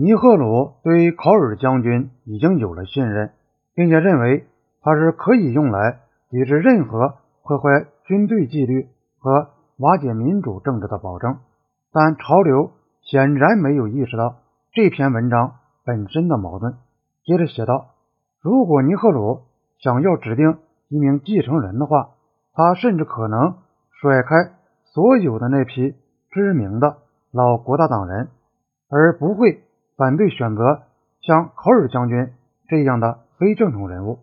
尼赫鲁对考尔将军已经有了信任，并且认为他是可以用来抵制任何破坏军队纪律和瓦解民主政治的保证。但潮流显然没有意识到这篇文章本身的矛盾。接着写道：“如果尼赫鲁想要指定一名继承人的话，他甚至可能甩开所有的那批知名的老国大党人，而不会。”反对选择像考尔将军这样的非正统人物，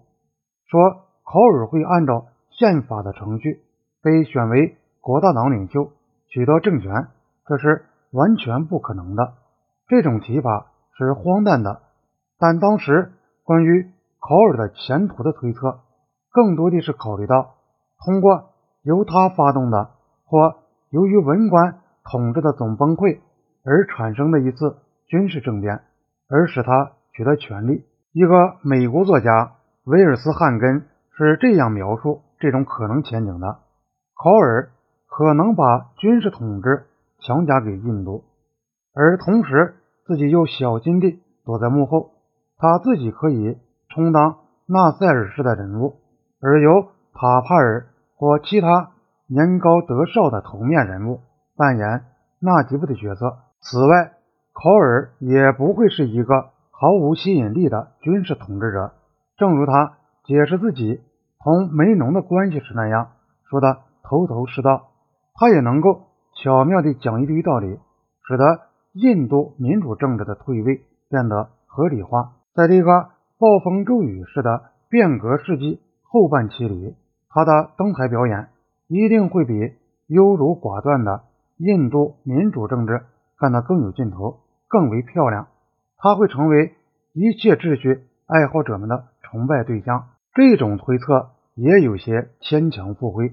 说考尔会按照宪法的程序被选为国大党领袖，取得政权，这是完全不可能的。这种提法是荒诞的。但当时关于考尔的前途的推测，更多的是考虑到通过由他发动的或由于文官统治的总崩溃而产生的一次。军事政变，而使他取得权力。一个美国作家威尔斯汉根是这样描述这种可能前景的：考尔可能把军事统治强加给印度，而同时自己又小心地躲在幕后。他自己可以充当纳赛尔式的人物，而由塔帕尔或其他年高德少的头面人物扮演纳吉布的角色。此外，考尔也不会是一个毫无吸引力的军事统治者，正如他解释自己同梅农的关系时那样说的头头是道。他也能够巧妙地讲一堆道理，使得印度民主政治的退位变得合理化。在这个暴风骤雨式的变革世纪后半期里，他的登台表演一定会比优柔寡断的印度民主政治干得更有劲头。更为漂亮，他会成为一切秩序爱好者们的崇拜对象。这种推测也有些牵强附会。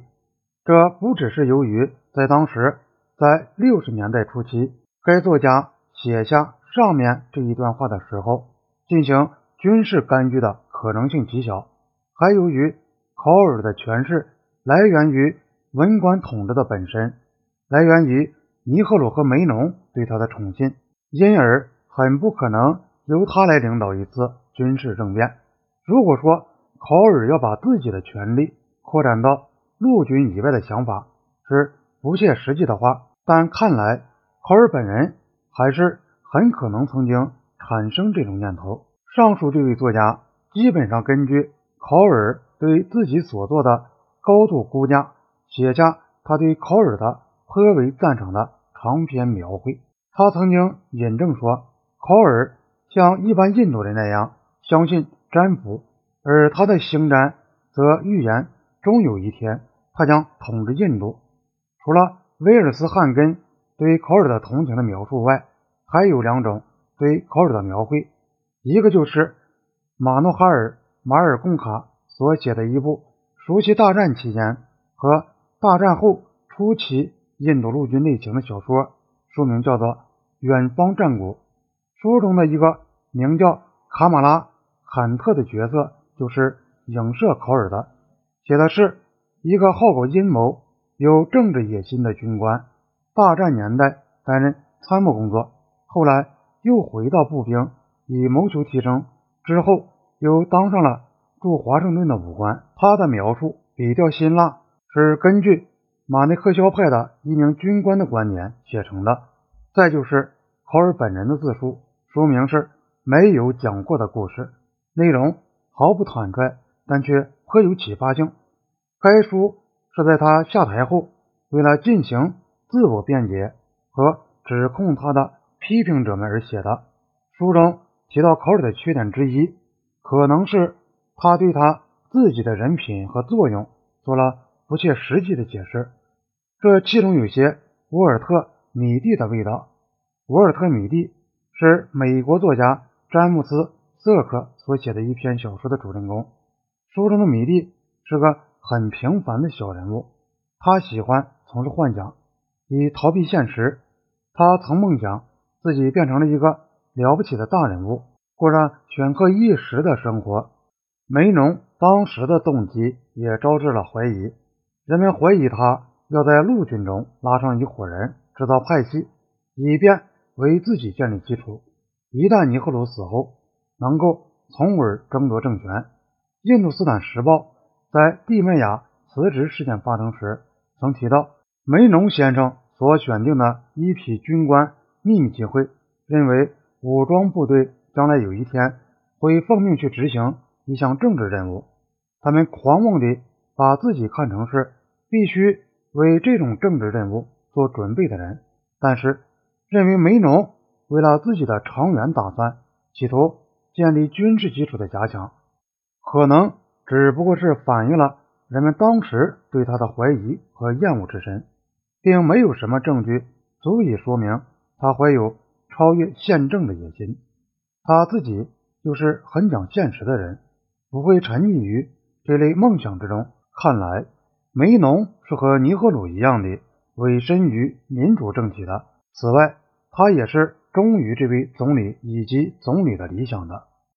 这不只是由于在当时，在六十年代初期，该作家写下上面这一段话的时候，进行军事干预的可能性极小，还由于考尔的权势来源于文官统治的本身，来源于尼赫鲁和梅农对他的宠信。因而很不可能由他来领导一次军事政变。如果说考尔要把自己的权力扩展到陆军以外的想法是不切实际的话，但看来考尔本人还是很可能曾经产生这种念头。上述这位作家基本上根据考尔对自己所做的高度估价，写下他对考尔的颇为赞赏的长篇描绘。他曾经引证说，考尔像一般印度人那样相信占卜，而他的星占则预言终有一天他将统治印度。除了威尔斯汉根对考尔的同情的描述外，还有两种对考尔的描绘，一个就是马诺哈尔·马尔贡卡所写的一部熟悉大战期间和大战后初期印度陆军类型的小说。书名叫做《远方战鼓》。书中的一个名叫卡马拉·坎特的角色，就是影射考尔的。写的是一个好搞阴谋、有政治野心的军官，大战年代担任参谋工作，后来又回到步兵，以谋求提升。之后又当上了驻华盛顿的武官。他的描述比较辛辣，是根据。马内克肖派的一名军官的观点写成的。再就是考尔本人的自述，说明是没有讲过的故事，内容毫不坦率，但却颇有启发性。该书是在他下台后，为了进行自我辩解和指控他的批评者们而写的。书中提到考尔的缺点之一，可能是他对他自己的人品和作用做了不切实际的解释。这其中有些沃尔特·米蒂的味道。沃尔特·米蒂是美国作家詹姆斯·瑟克所写的一篇小说的主人公。书中的米蒂是个很平凡的小人物，他喜欢从事幻想，以逃避现实。他曾梦想自己变成了一个了不起的大人物，过上显赫一时的生活。梅农当时的动机也招致了怀疑，人们怀疑他。要在陆军中拉上一伙人，制造派系，以便为自己建立基础。一旦尼赫鲁死后，能够从而争夺政权。印度斯坦时报在蒂麦亚辞职事件发生时曾提到，梅农先生所选定的一批军官秘密集会，认为武装部队将来有一天会奉命去执行一项政治任务。他们狂妄地把自己看成是必须为这种政治任务做准备的人，但是认为梅农为了自己的长远打算，企图建立军事基础的加强，可能只不过是反映了人们当时对他的怀疑和厌恶之深，并没有什么证据足以说明他怀有超越宪政的野心。他自己就是很讲现实的人，不会沉溺于这类梦想之中。看来梅农是和尼赫鲁一样的委身于民主政体的。此外，他也是忠于这位总理以及总理的理想的。